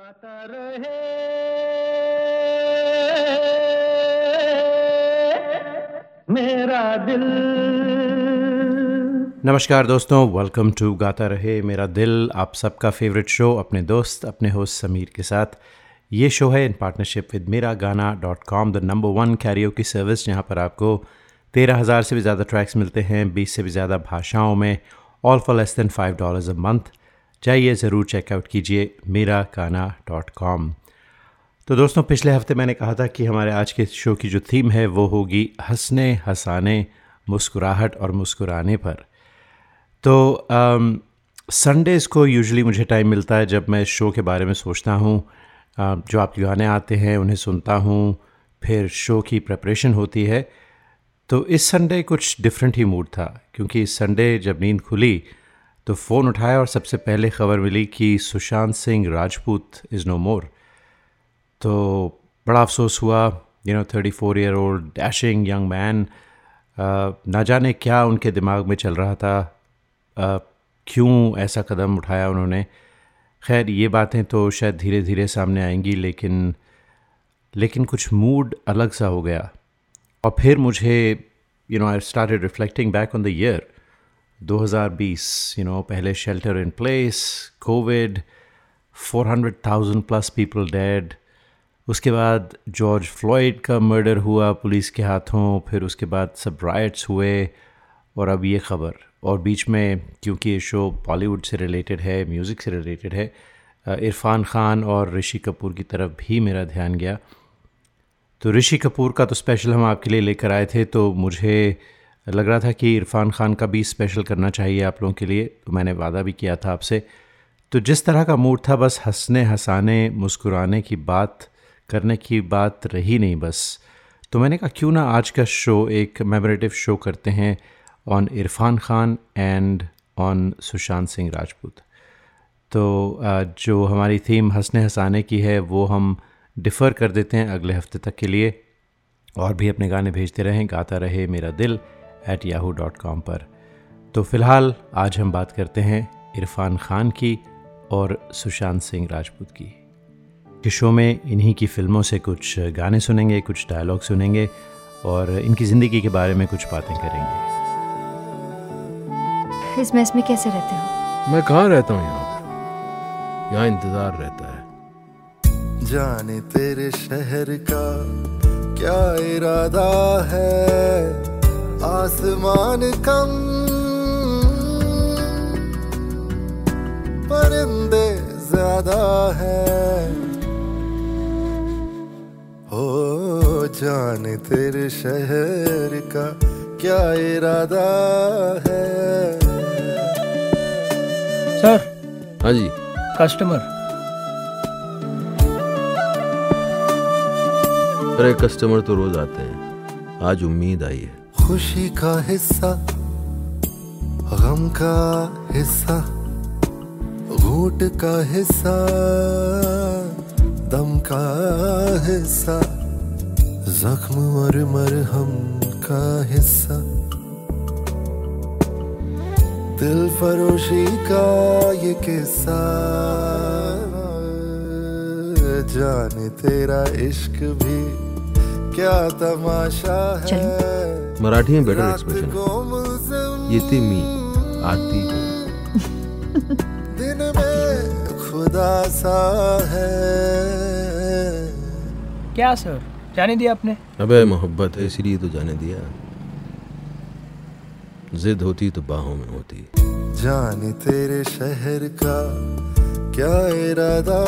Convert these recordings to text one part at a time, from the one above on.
गाता रहे। मेरा दिल। नमस्कार दोस्तों वेलकम टू गाता रहे मेरा दिल। आप सबका फेवरेट शो अपने दोस्त, अपने होस्ट समीर के साथ। ये शो है इन पार्टनरशिप विद मेरा गाना dot com the number one Cairo की सर्विस जहाँ पर आपको तेरह हज़ार से भी ज़्यादा ट्रैक्स मिलते हैं, बीस से भी ज़्यादा भाषाओं में all for less than five dollars a month जाइए, ज़रूर चेकआउट कीजिए मेरा काना डॉट कॉम तो दोस्तों, पिछले हफ़्ते मैंने कहा था कि हमारे आज के शो की जो थीम है, वो होगी हंसने हंसाने, मुस्कुराहट और मुस्कुराने पर। तो संडेज़ को यूजुअली मुझे टाइम मिलता है जब मैं शो के बारे में सोचता हूँ जो आपके गाने आते हैं, उन्हें सुनता हूँ, फिर शो की प्रेपरेशन होती है। तो इस संडे कुछ डिफरेंट ही मूड था, क्योंकि इस संडे जब नींद खुली तो फ़ोन उठाया और सबसे पहले खबर मिली कि Sushant Singh Rajput is no more तो बड़ा अफसोस हुआ you know thirty four year old dashing young man ना जाने क्या उनके दिमाग में चल रहा था। क्यों ऐसा कदम उठाया उन्होंने? खैर, ये बातें तो शायद धीरे धीरे सामने आएँगी, लेकिन लेकिन कुछ मूड अलग सा हो गया। और फिर मुझे you know I started reflecting back on the year 2020 you know पहले shelter in place covid 400,000 plus people dead उसके बाद जॉर्ज फ्लॉइड का मर्डर हुआ पुलिस के हाथों फिर उसके बाद सब राइट्स हुए और अब ये ख़बर। और बीच में क्योंकि ये शो बॉलीवुड से रिलेटेड है म्यूज़िक से रिलेटेड है इरफ़ान ख़ान और ऋषि कपूर की तरफ़ भी मेरा ध्यान गया। तो ऋषि कपूर का तो स्पेशल हम आपके लिए लेकर आए थे तो मुझे लग रहा था कि इरफान खान का भी स्पेशल करना चाहिए आप लोगों के लिए तो मैंने वादा भी किया था आपसे। तो जिस तरह का मूड था, बस हंसने, हंसाने, मुस्कुराने की बात, करने की बात रही नहीं बस। तो मैंने कहा, क्यों ना आज का शो एक मेमोरेटिव शो करते हैं on Irfan Khan and on Sushant Singh Rajput. तो जो हमारी थीम हंसने, हंसाने की है, वो हम डिफ़र कर देते हैं अगले हफ़्ते तक के लिए। और भी अपने गाने भेजते रहें, गाता रहे मेरा दिल। एट याहू डॉट कॉम पर। तो फ़िलहाल आज हम बात करते हैं इरफान खान की और सुशांत सिंह राजपूत की। इस शो में इन्हीं की फ़िल्मों से कुछ गाने सुनेंगे कुछ डायलॉग सुनेंगे और इनकी ज़िंदगी के बारे में कुछ बातें करेंगे। इस मैस में कैसे रहते हो? मैं कहाँ रहता हूँ यहाँ? यहाँ इंतज़ार रहता है। जाने तेरे शहर का क्या इरादा है? आसमान कम परिंदे ज़्यादा है। हो जाने तेरे शहर का क्या इरादा है? सर। हाँ जी। कस्टमर। अरे कस्टमर तो रोज आते हैं। आज उम्मीद आई है। खुशी का हिस्सा, गम का हिस्सा, घूट का हिस्सा, दम का हिस्सा, जख्म और मरहम का हिस्सा। दिल फरोशी का ये किस्सा, जाने तेरा इश्क भी क्या तमाशा है। मराठी में बेटर एक्सप्रेशन ये थी मी आती हूँ दिन में खुदा सा है। क्या सर? जाने दिया आपने? अबे मोहब्बत है इसलिए तो जाने दिया। जिद होती तो बाहों में होती। जाने तेरे शहर का क्या इरादा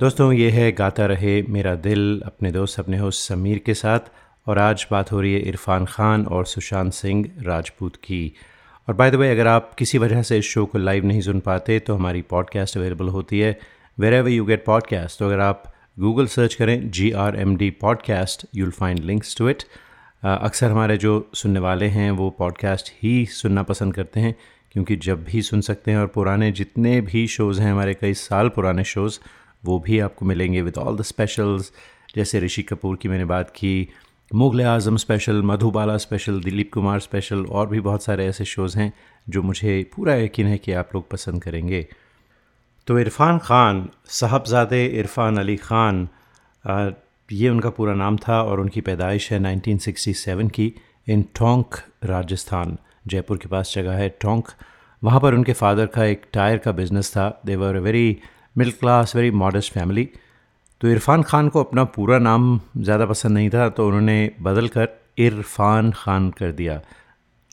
दोस्तों, ये है गाता रहे मेरा दिल अपने दोस्त अपने होस्ट समीर के साथ और आज बात हो रही है इरफान खान और सुशांत सिंह राजपूत की। और बाय द वे अगर आप किसी वजह से इस शो को लाइव नहीं सुन पाते तो हमारी पॉडकास्ट अवेलेबल होती है wherever you get podcast तो अगर आप गूगल सर्च करें G R M D podcast you'll find links to it अक्सर हमारे जो सुनने वाले हैं, वो पॉडकास्ट ही सुनना पसंद करते हैं, क्योंकि जब भी सुन सकते हैं और पुराने जितने भी शोज़ हैं हमारे कई साल पुराने शोज़ वो भी आपको मिलेंगे विद ऑल द स्पेशल्स जैसे ऋषि कपूर की मैंने बात की, Mughal Azam special Madhubala special Dilip Kumar special और भी बहुत सारे ऐसे शोज़ हैं जो मुझे पूरा यकीन है कि आप लोग पसंद करेंगे। तो इरफ़ान ख़ान, साहबजादे इरफ़ान अली ख़ान ये उनका पूरा नाम था और उनकी पैदाइश है 1967 की इन टोंक, राजस्थान। जयपुर के पास जगह है टोंक। वहाँ पर उनके फादर का एक टायर का बिज़नेस था। They were very middle class very modest family तो इरफान खान को अपना पूरा नाम ज़्यादा पसंद नहीं था तो उन्होंने बदल कर इरफान खान कर दिया।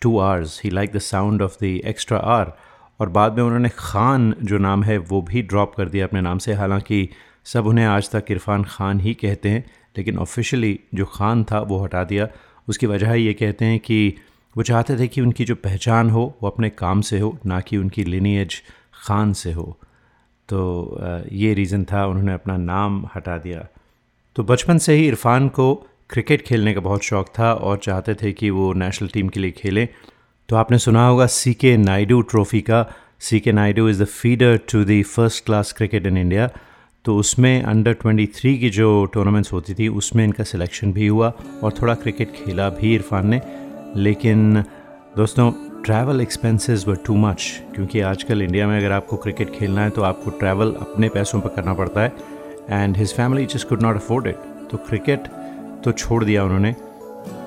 Two Rs he like the sound of the extra R और बाद में उन्होंने खान जो नाम है, वो भी ड्रॉप कर दिया अपने नाम से। हालाँकि सब उन्हें आज तक इरफान खान ही कहते हैं, लेकिन ऑफिशियली जो खान था, वो हटा दिया। उसकी वजह ये कहते हैं कि वो चाहते थे कि उनकी जो पहचान हो, वो अपने काम से हो, ना कि उनकी लिनीज खान से हो। तो ये रीज़न था, उन्होंने अपना नाम हटा दिया। तो बचपन से ही इरफान को क्रिकेट खेलने का बहुत शौक़ था और चाहते थे कि वो नेशनल टीम के लिए खेलें। तो आपने सुना होगा सी के नायडू ट्रॉफ़ी का। C K Naidu is the feeder to the first class cricket in India तो उसमें अंडर 23 की जो टूर्नामेंट्स होती थी, उसमें इनका सिलेक्शन भी हुआ और थोड़ा क्रिकेट खेला भी इरफान ने। लेकिन दोस्तों travel expenses were too much क्योंकि आजकल इंडिया में अगर आपको क्रिकेट खेलना है तो आपको ट्रैवल अपने पैसों पर करना पड़ता है। And his family just could not afford it तो क्रिकेट तो छोड़ दिया उन्होंने।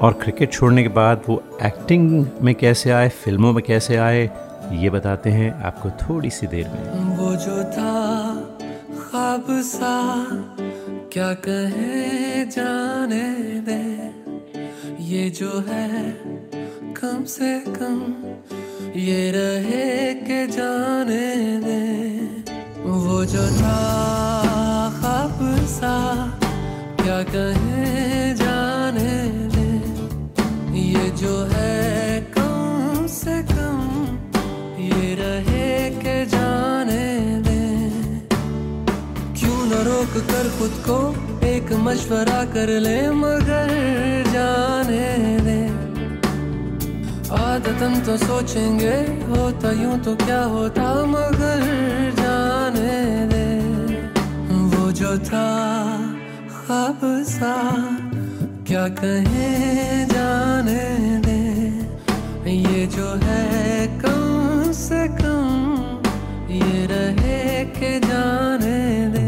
और क्रिकेट छोड़ने के बाद वो एक्टिंग में कैसे आए फ़िल्मों में कैसे आए, ये बताते हैं आपको थोड़ी सी देर में। वो जो था सा, क्या कहे जाने दे? ये जो है कम से कम ये रहे के जाने दे। वो जो था ख्वाब सा, क्या कहे जाने दे। ये जो है के जाने दे। रोक कर खुद को एक मशवरा कर ले, मगर जाने दे। आदतन तो सोचेंगे, होता यूँ तो क्या होता, मगर जाने दे। वो जो था ख्वाब सा, क्या कहे जाने दे। ये जो है कम से कम, ये रहे के जाने दे।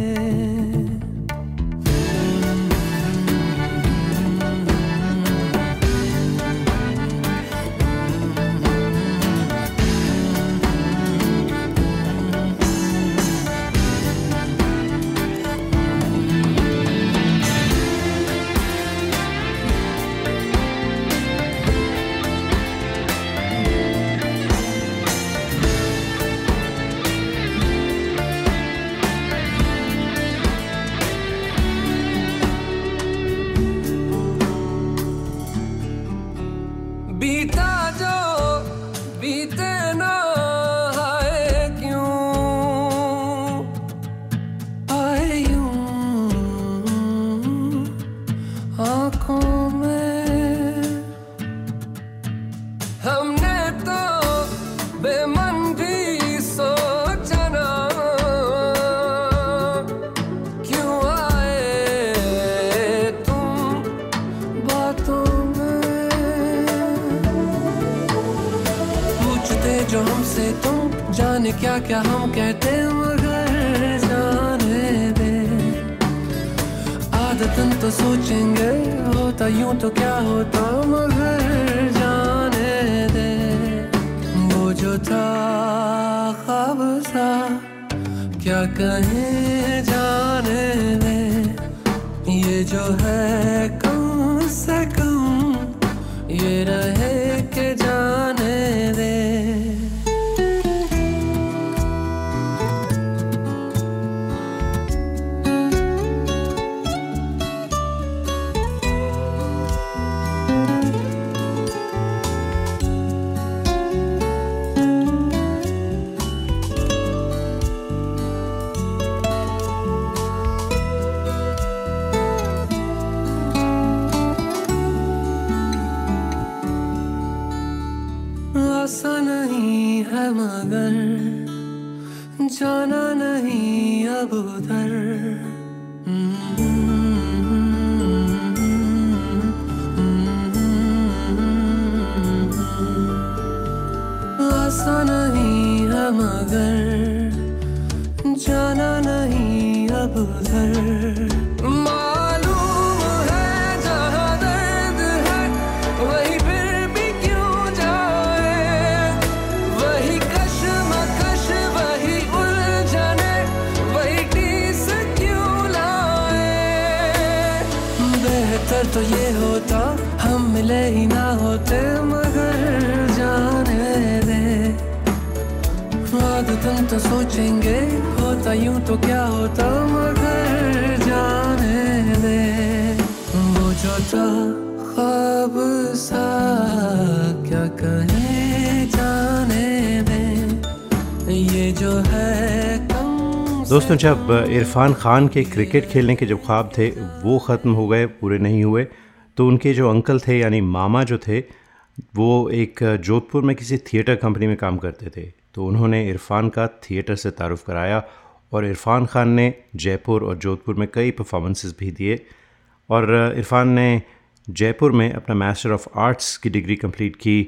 मगर जाना नहीं अब उधर। आसा मगर दोस्तों, जब इरफान खान के क्रिकेट खेलने के जो ख्वाब थे, वो ख़त्म हो गए, पूरे नहीं हुए तो उनके जो अंकल थे, यानी मामा जो थे, वो एक जोधपुर में किसी थिएटर कंपनी में काम करते थे। तो उन्होंने इरफान का थिएटर से तारुफ कराया और इरफान खान ने जयपुर और जोधपुर में कई परफॉर्मेंसेस भी दिए और इरफान ने जयपुर में अपना मास्टर ऑफ़ आर्ट्स की डिग्री कंप्लीट की।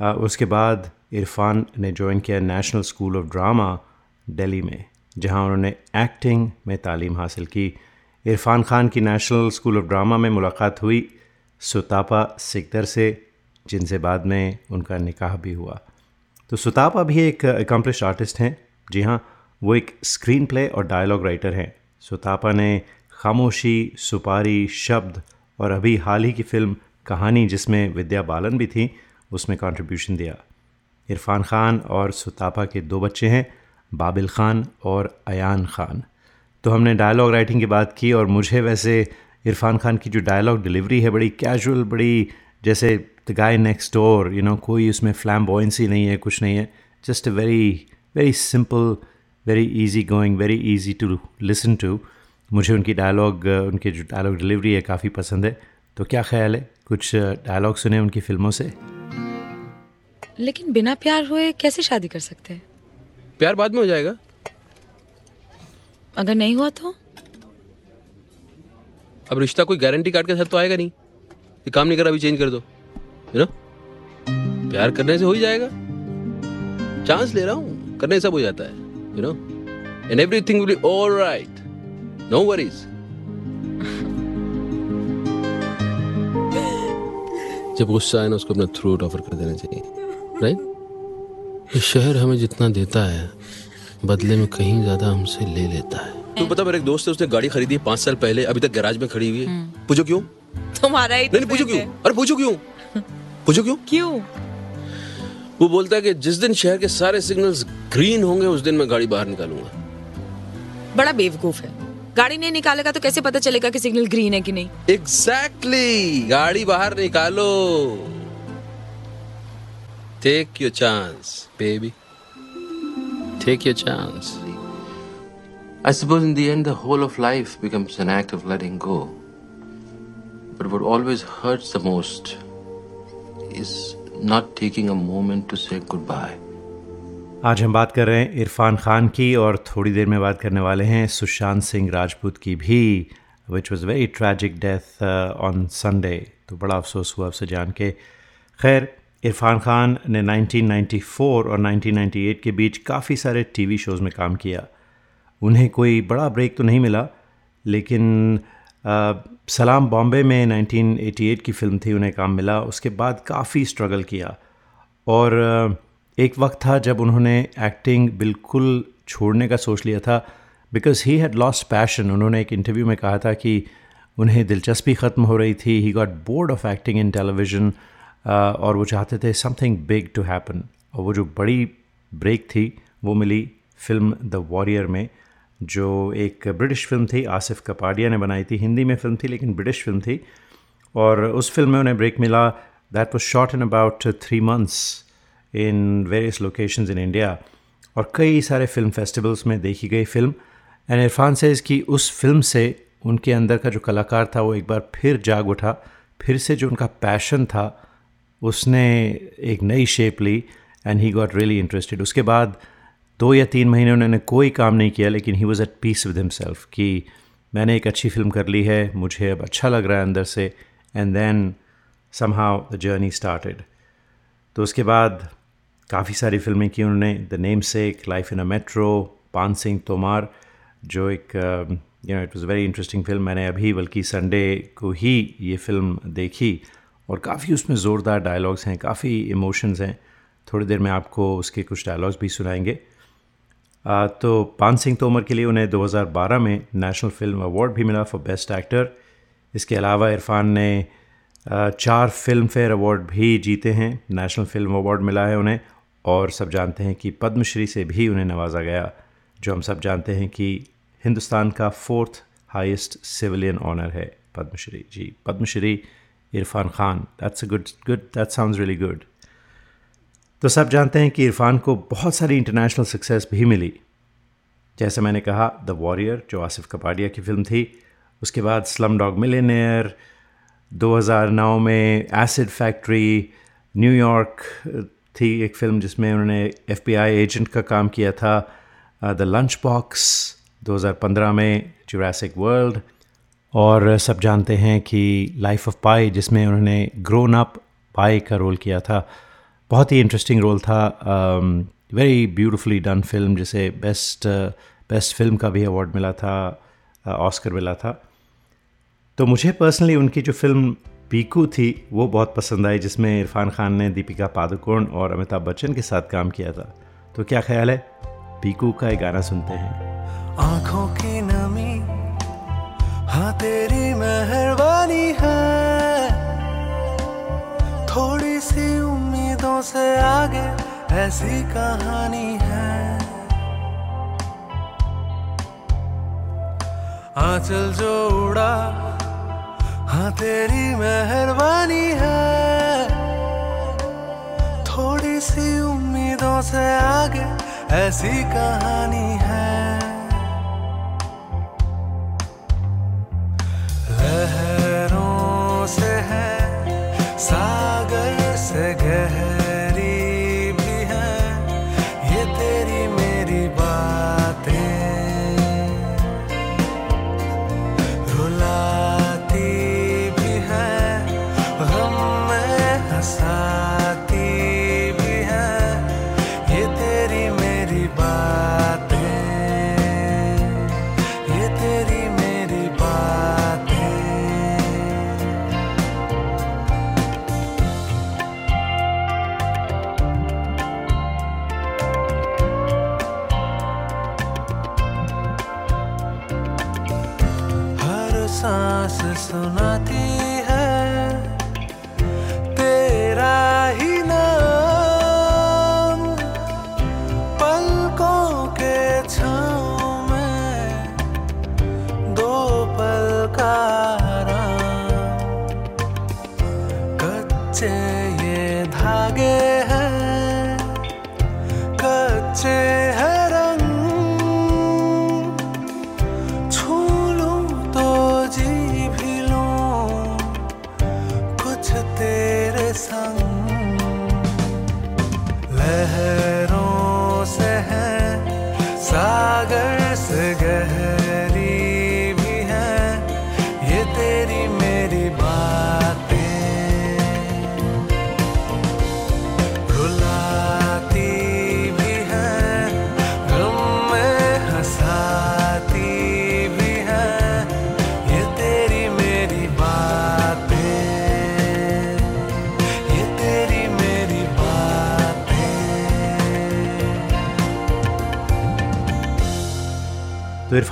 उसके बाद इरफान ने ज्वाइन किया national school of drama Delhi में। जहाँ उन्होंने एक्टिंग में तालीम हासिल की। इरफान खान की नेशनल स्कूल ऑफ़ ड्रामा में मुलाकात हुई। सुतापा सिकदर से, जिनसे बाद में उनका निकाह भी हुआ। तो सुतापा भी एक एकम्प्लिश आर्टिस्ट हैं। जी हाँ वो एक स्क्रीन प्ले और डायलॉग राइटर हैं। सुतापा ने खामोशी, सुपारी, शब्द और अभी हाल ही की फ़िल्म कहानी, जिसमें विद्या बालन भी थी, उसमें कंट्रीब्यूशन दिया। इरफान खान और सुतापा के दो बच्चे हैं। बाबिल ख़ान और अयान ख़ान। तो हमने डायलॉग राइटिंग की बात की और मुझे वैसे इरफान खान की जो डायलॉग डिलीवरी है, बड़ी कैजुअल बड़ी जैसे the guy next door you know कोई उसमें फ्लैम बॉइंसी नहीं है, कुछ नहीं है। Just a very very simple very easy going very easy to listen to मुझे उनकी डायलॉग उनकी जो डायलॉग डिलीवरी है, काफ़ी पसंद है। तो क्या ख्याल है? कुछ डायलॉग सुने उनकी फ़िल्मों से? लेकिन बिना प्यार हुए कैसे शादी कर सकते हैं? प्यार बाद में हो जाएगा। अगर नहीं हुआ तो? अब रिश्ता कोई गारंटी कार्ड के साथ तो आएगा नहीं। ये काम नहीं कर अभी चेंज कर दो। यू नो प्यार करने से हो ही जाएगा। चांस ले रहा हूँ। करने सब हो जाता है। You know and everything will be all right no worries जब गुस्सा है ना उसको अपना थ्रोट ऑफ़र कर देना चाहिए। राइट ये शहर हमें जितना देता है बदले में कहीं ज़्यादा हमसे ले लेता है। तू पता मेरे एक दोस्त है उसने गाड़ी खरीदी पाँच साल पहले अभी तक गैराज में खड़ी हुई है। हम्म। पूछो क्यों? तुम्हारा ही नहीं, नहीं पूछो क्यों? अरे पूछो क्यों? पूछो क्यों? क्यों? वो बोलता है कि जिस दिन शहर के सारे सिग्नल्स ग्रीन होंगे उस दिन मैं गाड़ी बाहर निकालूँगा। बड़ा बेवकूफ़ है। गाड़ी नहीं निकालेगा तो कैसे पता चलेगा कि सिग्नल ग्रीन है कि नहीं? Exactly exactly. गाड़ी बाहर निकालो। Take your chance baby take your chance I suppose in the end, the whole of life becomes an act of letting go. But what always hurts the most is not taking a moment to say goodbye. आज हम बात कर रहे हैं इरफान खान की और थोड़ी देर में बात करने वाले हैं सुशांत सिंह राजपूत की भी which was very tragic death on Sunday तो बड़ा अफसोस हुआ उससे जान के खैर इरफान खान ने 1994 और 1998 के बीच काफ़ी सारे टीवी शोज़ में काम किया। उन्हें कोई बड़ा ब्रेक तो नहीं मिला लेकिन आ, सलाम बॉम्बे में 1988 की फ़िल्म थी उन्हें काम मिला। उसके बाद काफ़ी स्ट्रगल किया। और एक वक्त था जब उन्होंने एक्टिंग बिल्कुल छोड़ने का सोच लिया था because he had lost passion उन्होंने एक इंटरव्यू में कहा था कि उन्हें दिलचस्पी ख़त्म हो रही थी। He got bored of acting in television और वो चाहते थे समथिंग बिग टू हैपन और वो जो बड़ी ब्रेक थी, वो मिली फ़िल्म द वॉरियर में, जो एक ब्रिटिश फ़िल्म थी आसिफ कपाडिया ने बनाई थी। हिंदी में फ़िल्म थी, लेकिन ब्रिटिश फ़िल्म थी। और उस फ़िल्म में उन्हें ब्रेक मिला। That was shot in about three months in various locations in India और कई सारे फ़िल्म फेस्टिवल्स में देखी गई फ़िल्म एंड इरफान से इसकी उस फ़िल्म से उनके अंदर का जो कलाकार था, वो एक बार फिर जाग उठा। फिर से जो उनका पैशन था उसने एक नई shape Lee and he got really interested उसके बाद दो या तीन महीने उन्होंने कोई काम नहीं किया, लेकिन he was at peace with himself कि मैंने एक अच्छी फ़िल्म कर ली है, मुझे अब अच्छा लग रहा है अंदर से and then somehow the journey started तो उसके बाद काफ़ी सारी फ़िल्में की उन्होंने the namesake life in a metro Paan Singh Tomar जो एक you know it was very interesting film मैंने अभी बल्कि संडे को ही ये फ़िल्म देखी। और काफ़ी उसमें ज़ोरदार डायलॉग्स हैं काफ़ी इमोशंस हैं। थोड़ी देर में आपको उसके कुछ डायलॉग्स भी सुनाएँगे। आ, तो पान सिंह तोमर के लिए उन्हें 2012 में नेशनल फ़िल्म अवार्ड भी मिला फॉर बेस्ट एक्टर इसके अलावा इरफान ने चार फ़िल्म फेयर अवार्ड भी जीते हैं। नेशनल फ़िल्म अवार्ड मिला है उन्हें। और सब जानते हैं कि पद्मश्री से भी उन्हें नवाजा गया जो हम सब जानते हैं कि हिंदुस्तान का फोर्थ हाईएस्ट सिविलियन ऑनर है पद्मश्री। जी Padmashri Irfan Khan. That's a good good that sounds really good तो सब जानते हैं कि इरफान को बहुत सारी इंटरनेशनल सक्सेस भी मिली। जैसे मैंने कहा द वॉरियर जो आसिफ कपाडिया की फ़िल्म थी, उसके बाद स्लम डॉग मिलेनियर 2009 में एसिड फैक्ट्री न्यूयॉर्क थी एक फ़िल्म जिसमें उन्होंने एफबीआई एजेंट का काम किया था। द लंच बॉक्स 2015 में जुरासिक वर्ल्ड और सब जानते हैं कि लाइफ ऑफ़ पाई जिसमें उन्होंने ग्रोन अप पाई का रोल किया था बहुत ही इंटरेस्टिंग रोल था। वेरी ब्यूटिफुली डन फ़िल्म जिसे बेस्ट बेस्ट फ़िल्म का भी अवार्ड मिला था ऑस्कर uh, मिला था। तो मुझे पर्सनली उनकी जो फ़िल्म पीकू थी वो बहुत पसंद आई जिसमें इरफान खान ने दीपिका पादुकोण और अमिताभ बच्चन के साथ काम किया था। तो क्या ख्याल है? पीकू का एक गाना सुनते हैं। आँखों की नमी हाँ तेरी मेहरबानी है। थोड़ी सी उम्मीदों से आगे ऐसी कहानी है। आंचल जो उड़ा हाँ तेरी मेहरबानी है। थोड़ी सी उम्मीदों से आगे ऐसी कहानी है।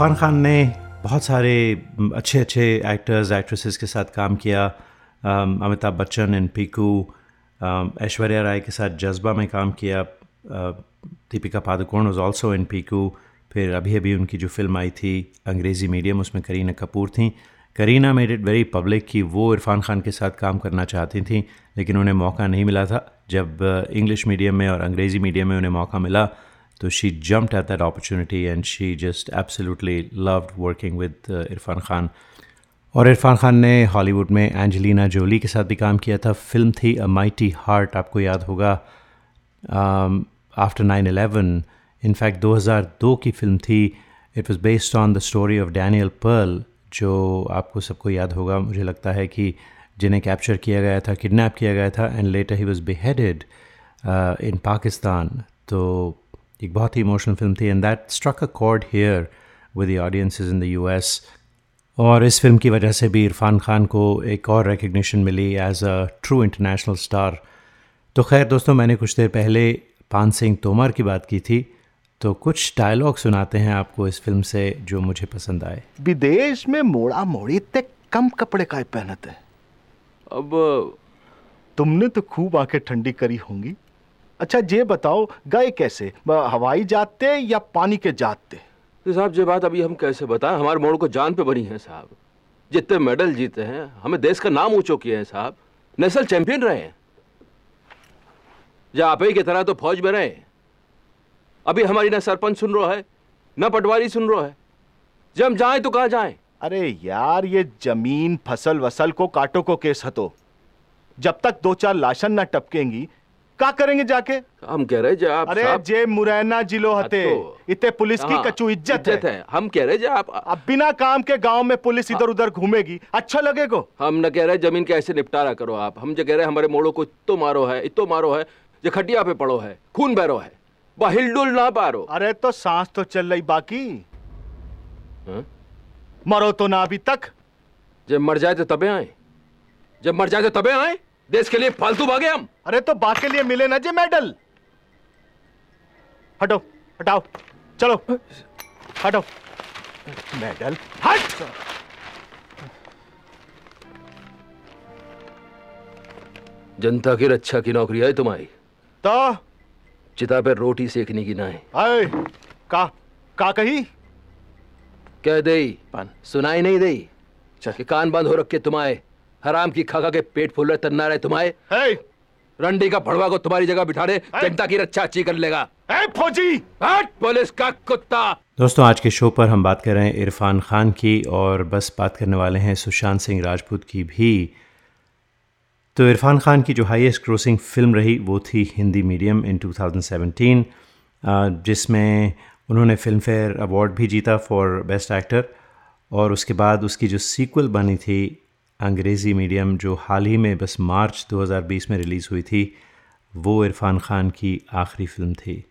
इरफान खान ने बहुत सारे अच्छे अच्छे एक्टर्स एक्ट्रेसेस के साथ काम किया। अमिताभ बच्चन इन पीकू ऐश्वर्या राय के साथ जज्बा में काम किया। Deepika Padukone was also in Piku फिर अभी अभी उनकी जो फ़िल्म आई थी, अंग्रेज़ी मीडियम उसमें करीना कपूर थी। Kareena made it very public कि वो इरफान खान के साथ काम करना चाहती थी, लेकिन उन्हें मौका नहीं मिला था। जब इंग्लिश मीडियम में और अंग्रेज़ी मीडियम में उन्हें मौका मिला तो she at that opportunity and she just absolutely loved working with uh, Irfan Khan और इरफान खान ने हॉलीवुड में एंजेलिना जोली के साथ भी काम किया था। फ़िल्म थी अ माइटी हार्ट आपको याद होगा। आफ्टर नाइन एलेवन इनफैक्ट 2002 की फ़िल्म थी। It was based on the story of Daniel Pearl जो आपको सबको याद होगा। मुझे लगता है कि जिन्हें कैप्चर किया गया था किडनैप किया गया था and later he was beheaded in Pakistan तो एक बहुत ही इमोशनल फ़िल्म थी and that struck a chord here with the audiences in the US और इस फ़िल्म की वजह से भी इरफान खान को एक और recognition milli as a true international star तो खैर दोस्तों मैंने कुछ देर पहले पान सिंह तोमर की बात की थी तो कुछ डायलॉग सुनाते हैं आपको इस फ़िल्म से जो मुझे पसंद आए। विदेश में मोड़ा मोड़ी इतने कम कपड़े का पहनते हैं। अब तुमने तो खूब आँखें ठंडी करी होंगी। अच्छा ये बताओ गए कैसे? हवाई जाते या पानी के जाते? तो साहब ये बात अभी हम कैसे बताएँ? हमारे मोड़ को जान पे बनी है साहब। जितने मेडल जीते हैं हमें देश का नाम ऊंचो किए हैं साहब। नेशनल चैंपियन रहे हैं। या आप ही की तरह तो फौज में रहे हैं। अभी हमारी ना सरपंच सुन रहा है ना पटवारी सुन रहा है। जब हम जाए तो कहाँ जाए? अरे यार ये ज़मीन फ़सल वसल को काटो को केस हतो जब तक दो चार लाशन ना टपकेंगी का करेंगे जाके? हम कह रहे जे आप अरे जे मुरैना जिलो हते तो- इतने पुलिस की हाँ, कचू इज़्ज़त है। है। हम कह रहे जे आप अब बिना काम के गाँव में पुलिस इधर उधर घूमेगी अच्छा लगेगा? हम न कह रहे ज़मीन के ऐसे निपटारा करो आप। हम जो कह रहे हमारे मोड़ों को इतो मारो है इतो मारो है जो खटिया पे पड़ो है खून बहरो है। वह हिलडुल ना पारो। अरे तो सांस तो चल रही बाकी। हाँ? मरो तो ना अभी तक। जब मर जाए तो तबे आए। जब मर जाए तो तबे आए। देश के लिए फालतू भागे हम। अरे तो बा के लिए मिले ना जी मेडल। हटो हटाओ चलो हटो। मेडल हट। जनता की रक्षा की नौकरी है तुम्हारी। तो? चिता पे रोटी सेकने की ना है। आए का का कही? कह दे सुनाई नहीं दे कान बंद हो रखे तुम्हारे हराम की खाका के पेट फूल रहे तन्ना रहे तुम्हारे। हे रंडी का भड़वा को तुम्हारी जगह बिठा दे जनता की रक्षा अच्छी कर लेगा। हे फौजी! हट पुलिस का कुत्ता! दोस्तों आज के शो पर हम बात कर रहे हैं इरफान खान की और बस बात करने वाले हैं सुशांत सिंह राजपूत की भी। तो इरफान खान की जो हाईएस्ट क्रोसिंग फ़िल्म रही वो थी हिंदी मीडियम इन 2017 अ, जिसमें उन्होंने फ़िल्म फेयर अवार्ड भी जीता फॉर बेस्ट एक्टर और उसके बाद उसकी जो सीक्वल बनी थी अंग्रेज़ी मीडियम जो हाल ही में बस मार्च 2020 में रिलीज़ हुई थी, वो इरफान खान की आखिरी फ़िल्म थी।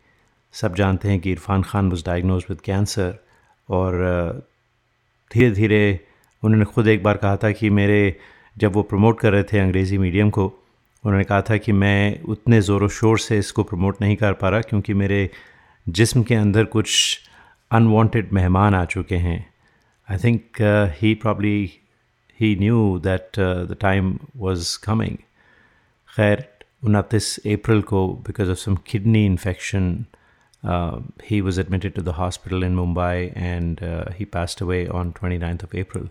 सब जानते हैं कि Irfan Khan was diagnosed with cancer और धीरे धीरे उन्होंने खुद एक बार कहा था कि मेरे, जब वो प्रमोट कर रहे थे अंग्रेज़ी मीडियम को, उन्होंने कहा था कि मैं उतने ज़ोर शोर से इसको प्रमोट नहीं कर पा रहा क्योंकि मेरे जिस्म के अंदर कुछ अनवांटेड मेहमान आ चुके हैं। I think he probably He knew that the time was coming खैर उनतीस अप्रैल को because of some kidney infection he was admitted to the hospital in Mumbai and uh, he passed away on 29th of April.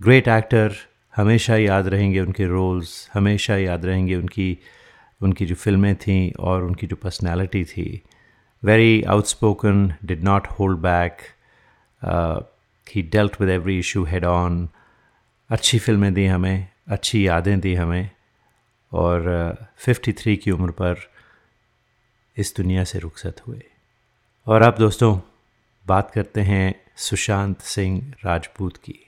Great actor हमेशा याद रहेंगे उनके roles हमेशा याद रहेंगे उनकी उनकी जो फिल्में थीं और उनकी जो पर्सनालिटी थी very outspoken did not hold back he dealt with every issue head on अच्छी फ़िल्में दी हमें, अच्छी यादें दी हमें, और फिफ्टी थ्री की उम्र पर इस दुनिया से रुखसत हुए। और अब दोस्तों, बात करते हैं सुशांत सिंह राजपूत की।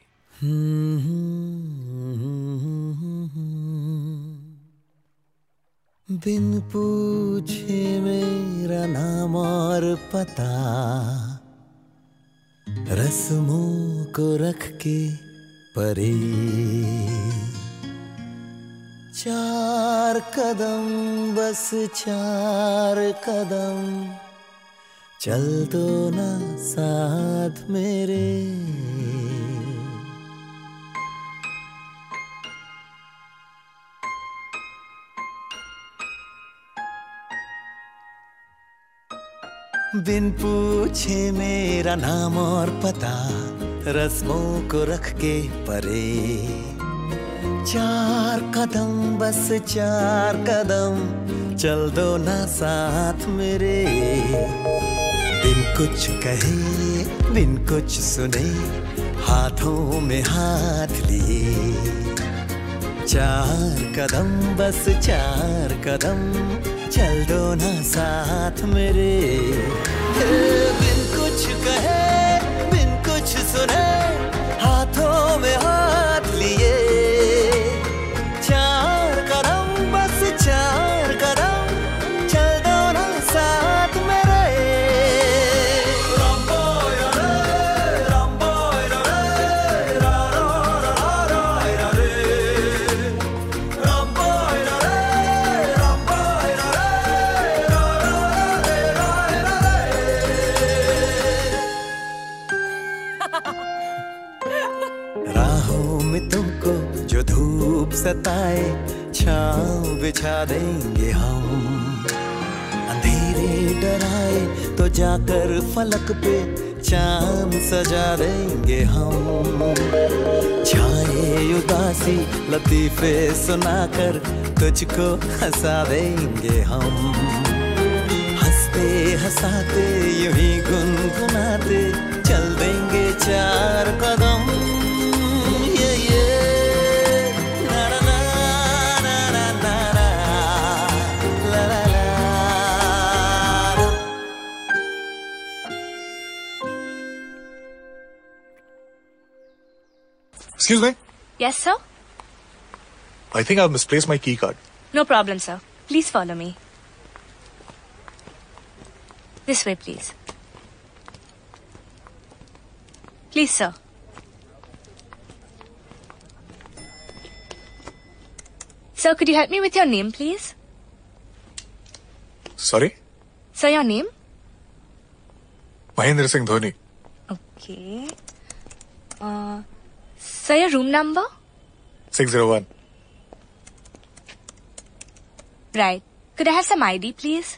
बिन पूछे मेरा नाम और पता, रस्मों को रख के परे। चार कदम, बस चार कदम। चल दो ना साथ मेरे। बिन पूछे मेरा नाम और पता रस्मों को रख के परे। चार कदम, बस चार कदम, चल दो ना साथ मेरे। बिन कुछ कहे बिन कुछ सुने, हाथों में हाथ लिए। चार कदम, बस चार कदम, चल दो ना साथ मेरे। बिन कुछ कहे कुछ सुने हाथों में हाथ लिए। चार करम बस चार सताए, छाँव बिछा देंगे हम। अंधेरे डराए तो जाकर फलक पे चाँद सजा देंगे हम। छाए उदासी, लतीफे सुनाकर तुझको हंसा देंगे हम। हँसते हंसाते यही गुनगुनाते, चल देंगे चार कदम। Excuse me. Yes, sir? I think I've misplaced my key card. No problem, sir. Please follow me. This way, please. Please, sir. Sir, could you help me with your name, please? Sorry? Sir, your name? Mahendra Singh Dhoni. Okay. Uh, sir, your room number? 601. Right. Could I have some ID, please?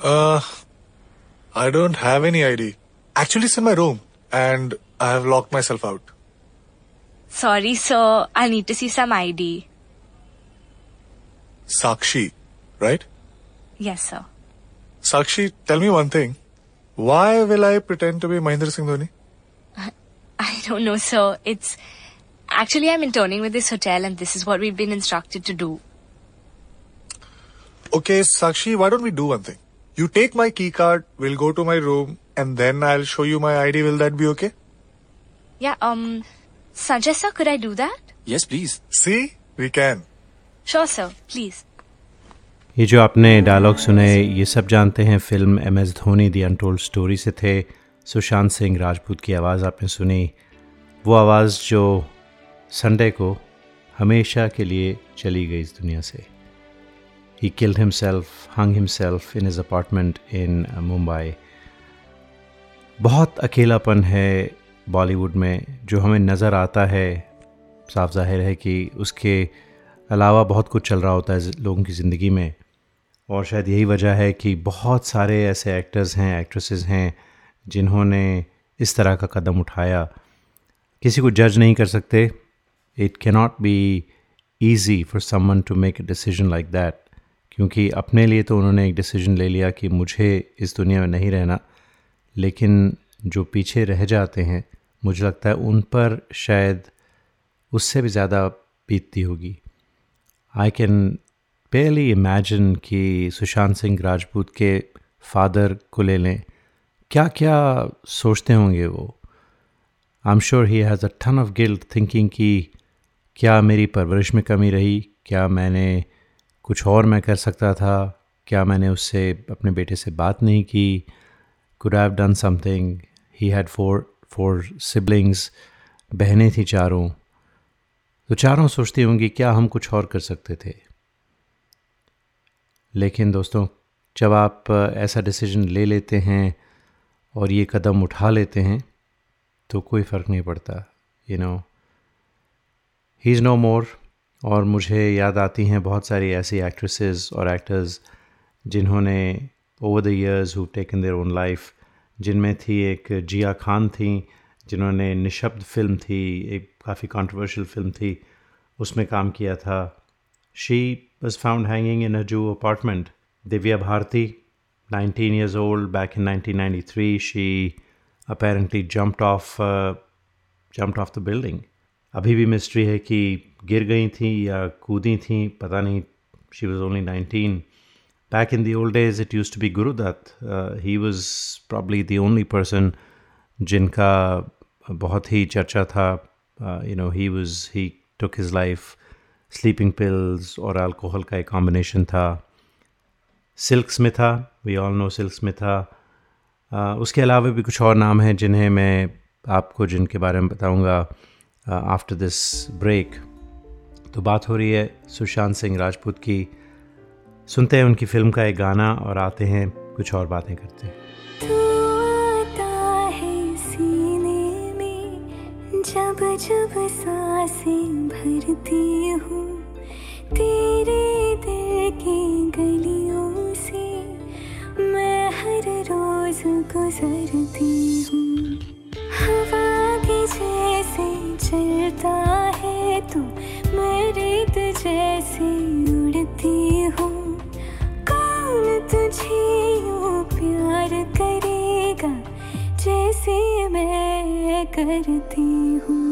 Uh, I don't have any ID. Actually, it's in my room, and I have locked myself out. Sorry, sir. I need to see some ID. Sakshi, right? Yes, sir. Sakshi, tell me one thing. Why will I pretend to be Mahendra Singh Dhoni? I don't know, sir. It's actually I'm interning with this hotel, and this is what we've been instructed to do. Okay, Sakshi, why don't we do one thing? You take my key card, we'll go to my room, and then I'll show you my ID. Will that be okay? Yeah. Um, Sanjay, sir, could I do that? Yes, please. See? We can. Sure, sir. Please. ये जो आपने dialogue सुने ये सब जानते हैं film M S Dhoni the untold story से थे सुशांत सिंह राजपूत की आवाज़ आपने सुनी। वो आवाज़ जो संडे को हमेशा के लिए चली गई इस दुनिया से। He killed himself hung himself in his apartment in Mumbai बहुत अकेलापन है बॉलीवुड में, जो हमें नज़र आता है। साफ़ ज़ाहिर है कि उसके अलावा बहुत कुछ चल रहा होता है लोगों की ज़िंदगी में। और शायद यही वजह है कि बहुत सारे ऐसे एक्टर्स हैं एक्ट्रेसेस हैं जिन्होंने इस तरह का कदम उठाया। किसी को जज नहीं कर सकते। It cannot be easy for someone to make a decision like that क्योंकि अपने लिए तो उन्होंने एक डिसीज़न ले लिया कि मुझे इस दुनिया में नहीं रहना, लेकिन जो पीछे रह जाते हैं, मुझे लगता है उन पर शायद उससे भी ज़्यादा बीतती होगी। आई कैन पेयरली इमेजिन कि सुशांत सिंह राजपूत के फादर को ले लें। क्या क्या सोचते होंगे वो? I am sure he has a ton of guilt thinking कि क्या मेरी परवरिश में कमी रही? क्या मैंने कुछ और मैं कर सकता था? क्या मैंने उससे, अपने बेटे से बात नहीं की? Could have done something he had four four siblings बहनें थी चारों। तो चारों सोचती होंगी, क्या हम कुछ और कर सकते थे? लेकिन दोस्तों, जब आप, ऐसा डिसीज़न ले लेते हैं और ये कदम उठा लेते हैं तो कोई फ़र्क नहीं पड़ता you know he is no more और मुझे याद आती हैं बहुत सारी ऐसी एक्ट्रेसेस और एक्टर्स जिन्होंने over the years who taken their own life जिनमें थी एक जिया खान थी जिन्होंने निशब्द फ़िल्म थी एक काफ़ी कंट्रोवर्शियल फ़िल्म थी उसमें काम किया था she was found hanging in a Jew apartment. Divya Bharti, 19 years old, back in 1993, she apparently jumped off uh, jumped off the building. अभी भी मिस्ट्री है कि गिर गई थी या कूदी थी पता नहीं she was only nineteen back in the old days it use to be Guru Dutt he was probably the only person जिनका बहुत ही चर्चा था you know he was he took his life sleeping pills और alcohol का एक combination था Silk Smitha we all know Silk Smitha उसके अलावा भी कुछ और नाम हैं जिन्हें मैं आपको जिनके बारे में बताऊँगा आफ्टर दिस ब्रेक तो बात हो रही है सुशांत सिंह राजपूत की सुनते हैं उनकी फ़िल्म का एक गाना और आते हैं कुछ और बातें करते हैं जब जब साँसें भरती हूँ, तेरे दिल की गलियों करती हूँ।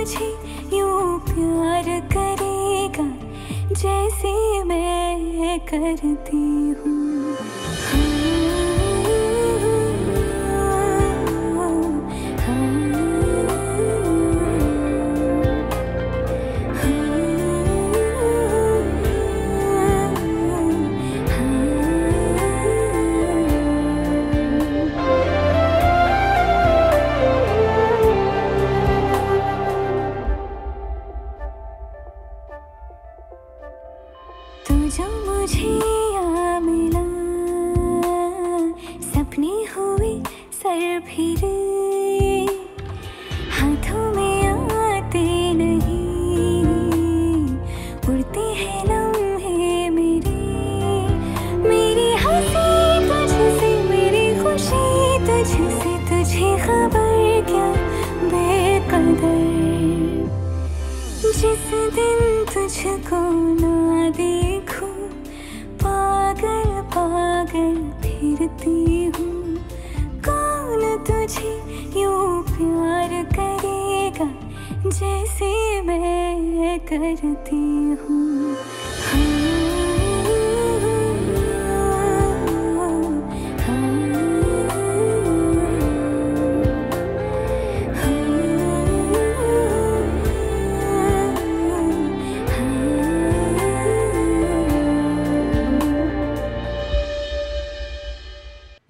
तुझे यूँ प्यार करेगा जैसे मैं करती हूँ।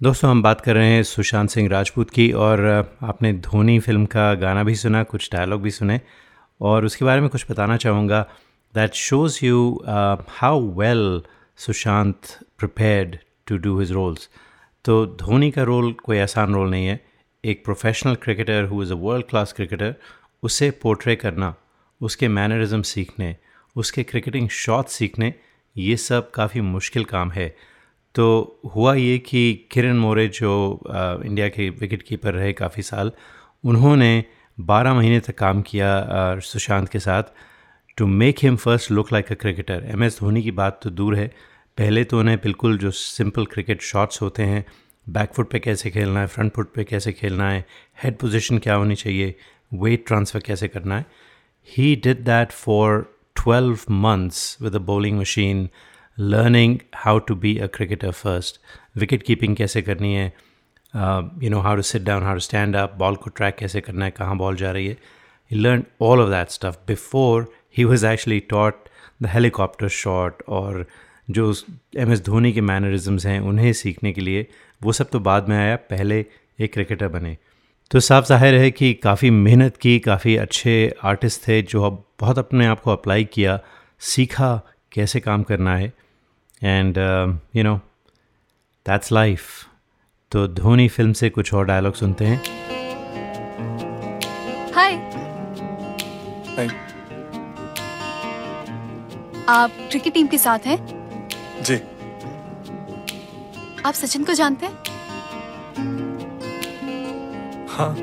दोस्तों, हम बात कर रहे हैं सुशांत सिंह राजपूत की और आपने धोनी फ़िल्म का गाना भी सुना, कुछ डायलॉग भी सुने और उसके बारे में कुछ बताना चाहूँगा। That shows you how well Sushant prepared to do his roles तो धोनी का रोल कोई आसान रोल नहीं है। एक professional cricketer who is a world class cricketer उसे पोर्ट्रे करना, उसके मैनरिज्म सीखने, उसके क्रिकेटिंग शॉट सीखने, ये सब काफ़ी मुश्किल काम है। तो हुआ ये कि किरण मोरे जो अ, इंडिया के विकेट कीपर रहे काफ़ी साल उन्होंने 12 महीने तक काम किया अ, सुशांत के साथ। To make him first look like a cricketer M S Dhoni की बात तो दूर है। पहले तो उन्हें बिल्कुल जो सिंपल क्रिकेट शॉट्स होते हैं बैक फुट पे कैसे खेलना है फ्रंट फुट पे कैसे खेलना है हेड पोजीशन क्या होनी चाहिए वेट ट्रांसफ़र कैसे करना है। He did that for 12 months with a bowling machine learning how to be a cricketer first. Wicket keeping कैसे करनी है? You know how to sit down how to stand up ball को track कैसे करना है, कहाँ बॉल जा रही है? He learned all of that stuff before he was actually taught the helicopter shot और जो एम एस धोनी के मैनरिज्म्स हैं, उन्हें सीखने के लिए, वो सब तो बाद में आया, पहले एक क्रिकेटर बने। तो साफ़ ज़ाहिर है कि काफ़ी मेहनत की, काफ़ी अच्छे आर्टिस्ट थे जो अब बहुत अपने आप को अप्लाई किया, सीखा कैसे काम करना है। And you know that's life तो धोनी फ़िल्म से कुछ और डायलॉग सुनते हैं। Hi Hi. आप क्रिकेट टीम के साथ हैं? जी। आप सचिन को जानते हैं? हाँ।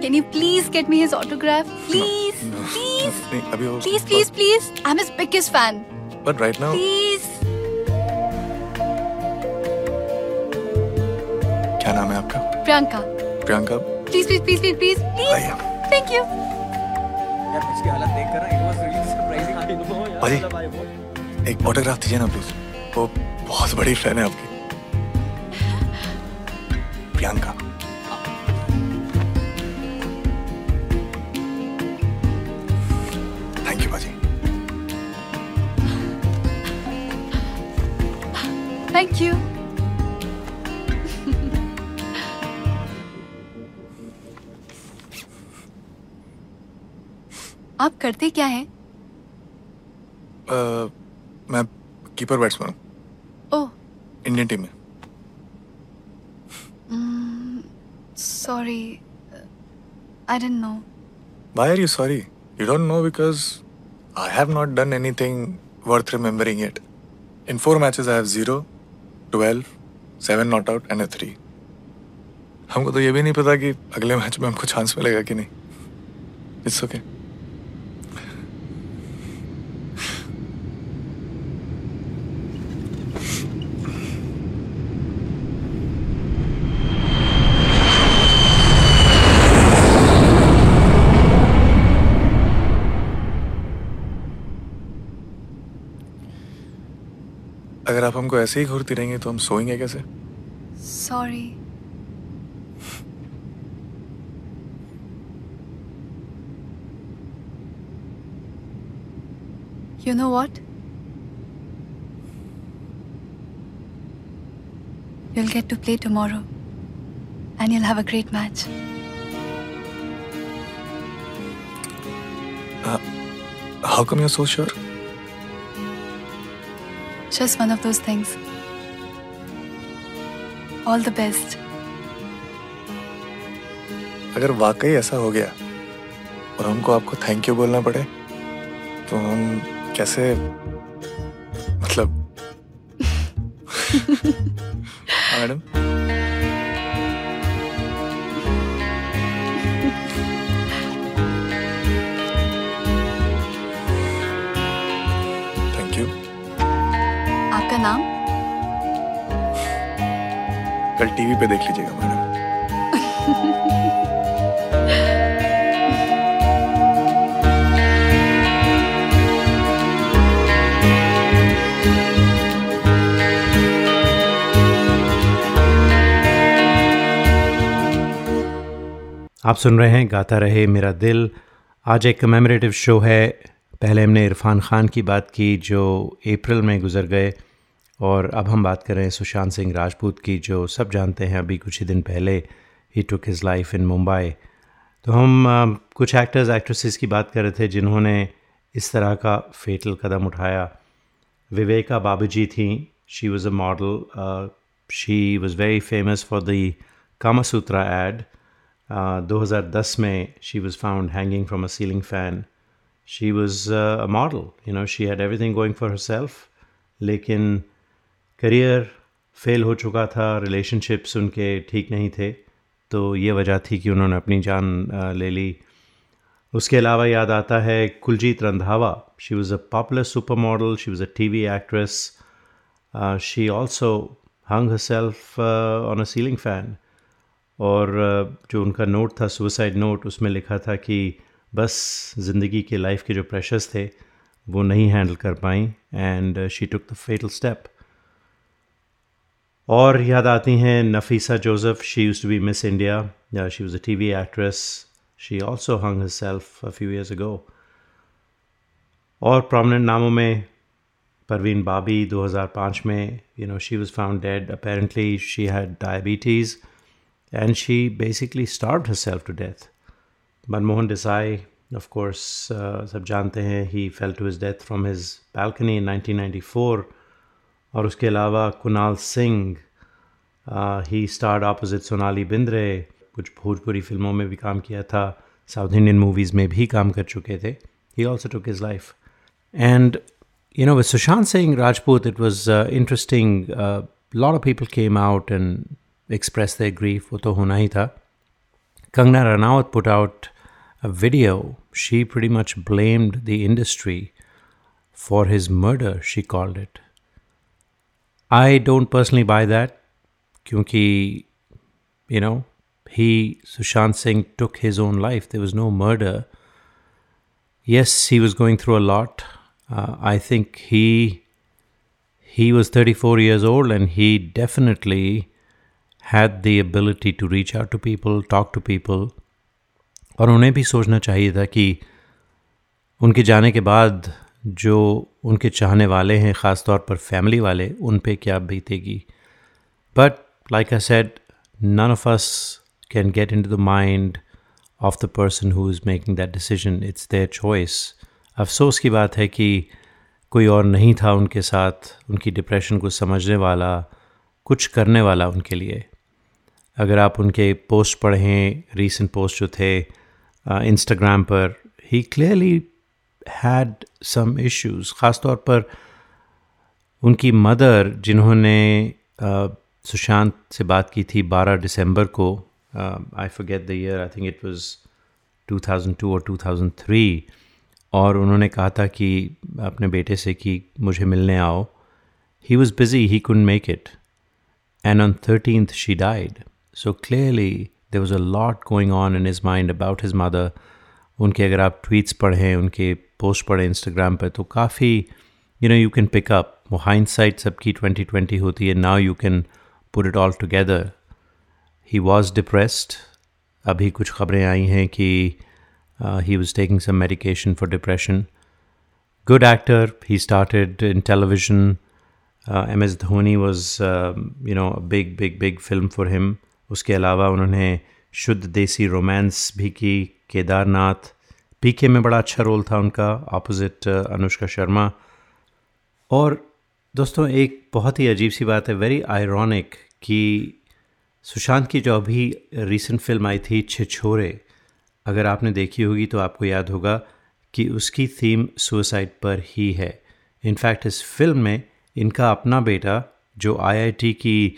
Can you please get me his autograph please please नहीं अभी वो please please please I am his biggest fan but right now please क्या नाम है आपका? Priyanka. Priyanka? Please please please please please please thank you यार उसकी हालत देख कर it was really surprising I know भाई एक ऑटोग्राफ दीजिए ना प्लीज़ वो बहुत बड़ी फ़ैन है आपकी। आप करते क्या हैं? uh, मैं कीपर बैट्समैन हूँ। ओह इंडियन टीम में। Sorry I don't know why are you sorry no because I have not done anything worth remembering it in four matches I have zero twelve seven not out and a three हमको तो ये भी नहीं पता कि अगले match में हमको चांस मिलेगा कि नहीं। It's okay okay. अगर आप हमको ऐसे ही घूरती रहेंगे तो हम सोएँगे कैसे sorry You know what? You'll get to play tomorrow. And you'll have a great match. Uh, How come you're so sure? Just one of those things. All the best. अगर वाकई ऐसा हो गया और हमको आपको थैंक यू बोलना पड़े तो हम कैसे मतलब हाँ, मैडम। थैंक यू आपका नाम? कल टीवी पे देख लीजिएगा मैडम। आप सुन रहे हैं गाता रहे मेरा दिल। आज एक कमेमरेटिव शो है। पहले हमने इरफान खान की बात की, जो अप्रैल में गुजर गए, और अब हम बात कर रहे हैं सुशांत सिंह राजपूत की, जो सब जानते हैं, अभी कुछ ही दिन पहले he took his life in Mumbai तो हम कुछ एक्टर्स एक्ट्रेसेस की बात कर रहे थे, जिन्होंने इस तरह का फेटल कदम उठाया। विवेका बाबूजी थी। She was a model she was very famous for the Kamasutra ad 2010 में she was found hanging from a ceiling fan. She was uh, a model, you know, she had everything going for herself. लेकिन career fail हो चुका था relationships उनके ठीक नहीं थे तो ये वजह थी कि उन्होंने अपनी जान uh, ले ली उसके अलावा याद आता है Kuljeet Randhawa she was a popular super model she was a T V actress she also hung herself on a ceiling fan और जो उनका नोट था, सुसाइड नोट, उसमें लिखा था कि बस ज़िंदगी के लाइफ के जो प्रेशर्स थे, वो नहीं हैंडल कर पाई and she took the fatal step और याद आती हैं Nafisa Joseph she used to be Miss India या she was a T V actress she also hung herself a few years ago और प्रोमिनेंट नामों में, परवीन बाबी 2005 में you know she was found dead apparently she had diabetes And she basically starved herself to death Manmohan Desai of course सब जानते हैं he fell to his death from his balcony in 1994 और उसके अलावा Kunal Singh he starred opposite Sonali Bendre कुछ भोजपुरी फिल्मों में भी काम किया था साउथ इंडियन मूवीज़ में भी काम कर चुके थे he also took his life and you know, with Sushant Singh Rajput, it was uh, interesting. A lot of people came out and expressed their grief. वो तो होना ही था. Kangna Ranaut put out a video. She pretty much blamed the industry for his murder, she called it. I don't personally buy that. Kyunki, you know, he, Sushant Singh, took his own life. There was no murder. Yes, he was going through a lot. Uh, I think he he was 34 years old and he definitely had the ability to reach out to people talk to people और उन्हें भी सोचना चाहिए था कि उनके जाने के बाद जो उनके चाहने वाले हैं ख़ास तौर पर फैमिली वाले, उन पर क्या बीतेगी। But like I said none of us can get into the mind of the person who is making that decision it's their choice अफसोस की बात है कि कोई और नहीं था उनके साथ, उनकी डिप्रेशन को समझने वाला, कुछ करने वाला उनके लिए। अगर आप उनके पोस्ट पढ़ें रीसेंट पोस्ट जो थे इंस्टाग्राम पर ही क्लियरली हैड सम इश्यूज़ ख़ास तौर पर उनकी मदर, जिन्होंने सुशांत से बात की थी 12 दिसंबर को I forget the year I think it was 2002 और 2003 और उन्होंने कहा था कि, अपने बेटे से कि, मुझे मिलने आओ. He was busy he could make it and on thirteen she died so clearly there was a lot going on in his mind about his mother उनके अगर आप ट्वीट्स पढ़ें उनके पोस्ट पढ़ें इंस्टाग्राम पर तो काफ़ी you know you can pick up वो हाइंड साइड सबकी ट्वेंटी ट्वेंटी होती है now you can put it all together he was depressed अभी कुछ खबरें आई हैं कि Uh, he was taking some medication for depression. Good actor. He started in television. Uh, MS Dhoni was, um, you know, a big, big, big film for him. उसके अलावा उन्होंने शुद्ध देसी रोमांस भी की, केदारनाथ पीके में बड़ा अच्छा रोल था उनका अपोजिट अनुष्का शर्मा। और दोस्तों, एक बहुत ही अजीब सी बात है वेरी आयरॉनिक कि सुशांत की जो अभी रिसेंट फ़िल्म आई थी, छिछोरे, अगर आपने देखी होगी तो आपको याद होगा कि उसकी थीम सुसाइड पर ही है। इनफैक्ट इस फ़िल्म में इनका अपना बेटा, जो आईआईटी की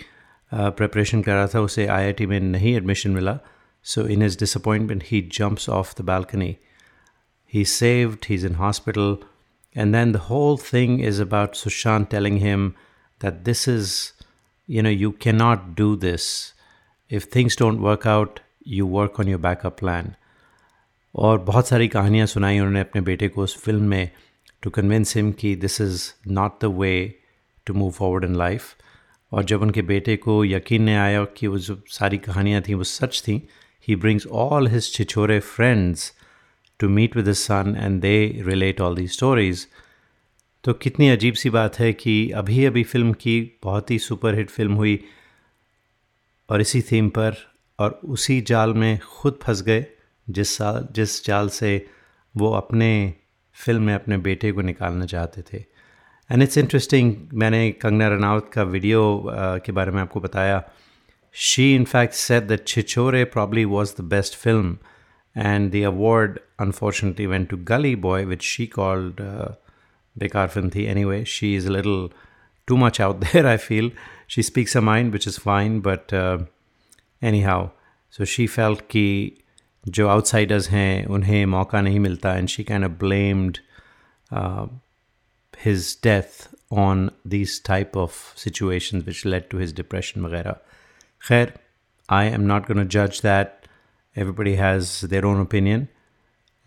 प्रिपरेशन कर रहा था उसे आईआईटी में नहीं एडमिशन मिला so in his disappointment he jumps off the balcony he saved he is in hospital and then the whole thing is about Sushant telling him that this is, you know, you cannot do this. If things don't work out, you work on your backup plan. और बहुत सारी कहानियाँ सुनाई उन्होंने अपने बेटे को उस फ़िल्म में टू कन्विंस हिम कि this is not the way to move forward in life और जब उनके बेटे को यकीन नहीं आया कि वो जो सारी कहानियाँ थी वो सच थी he brings all his Chhichhore friends to meet with son and they relate all the stories तो कितनी अजीब सी बात है कि अभी अभी फ़िल्म की बहुत ही सुपरहिट फ़िल्म हुई और इसी थीम पर और उसी जाल में खुद फंस गए, जिस साल, जिस जाल से वो अपने फ़िल्म में अपने बेटे को निकालना चाहते थे। एंड इट्स इंटरेस्टिंग मैंने कंगना रनावत का वीडियो uh, के बारे में आपको बताया। She in fact said that Chhichhore probably was the best film and the award unfortunately went to Gully Boy which she called बेकार फ़िल्म थी. Anyway she is little too much out there, I feel. She speaks her mind, which is fine, but uh, anyhow, so she felt ki जो outsiders हैं उन्हें मौका नहीं मिलता and she can a blamed his death on this type of situation which led to his depression वगैरह खैर I am not गोन जज that everybody has their own opinion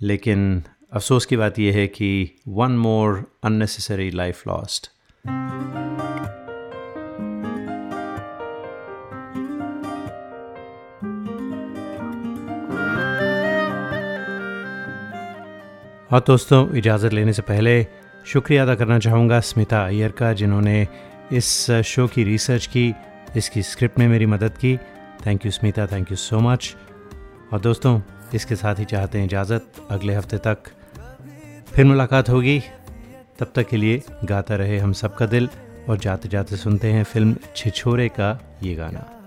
लेकिन अफसोस की बात यह है कि one more unnecessary life lost और दोस्तों इजाज़त लेने से पहले शुक्रिया अदा करना चाहूँगा स्मिता अय्यर का, जिन्होंने इस शो की रिसर्च की, इसकी स्क्रिप्ट में मेरी मदद की। Thank you Smita thank you so much और दोस्तों, इसके साथ ही चाहते हैं इजाज़त। अगले हफ़्ते तक फिर मुलाकात होगी। तब तक के लिए गाता रहे हम सबका दिल और जाते जाते सुनते हैं फ़िल्म छिछोरे का ये गाना।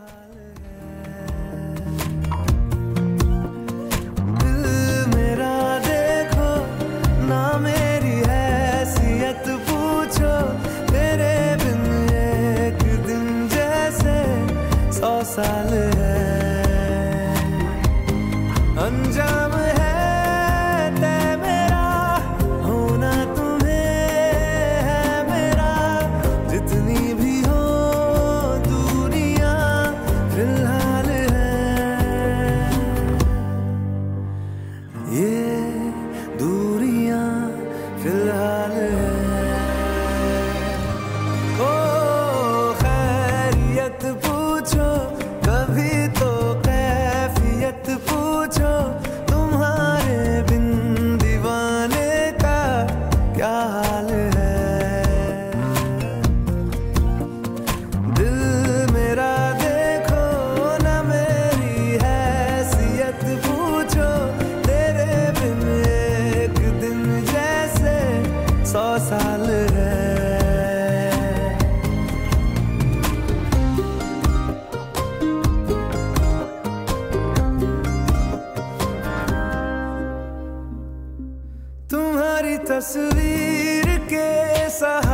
तस्वीर के सहारे